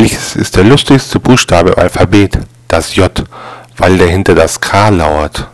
Welches ist der lustigste Buchstabe im Alphabet? Das J, weil dahinter das K lauert.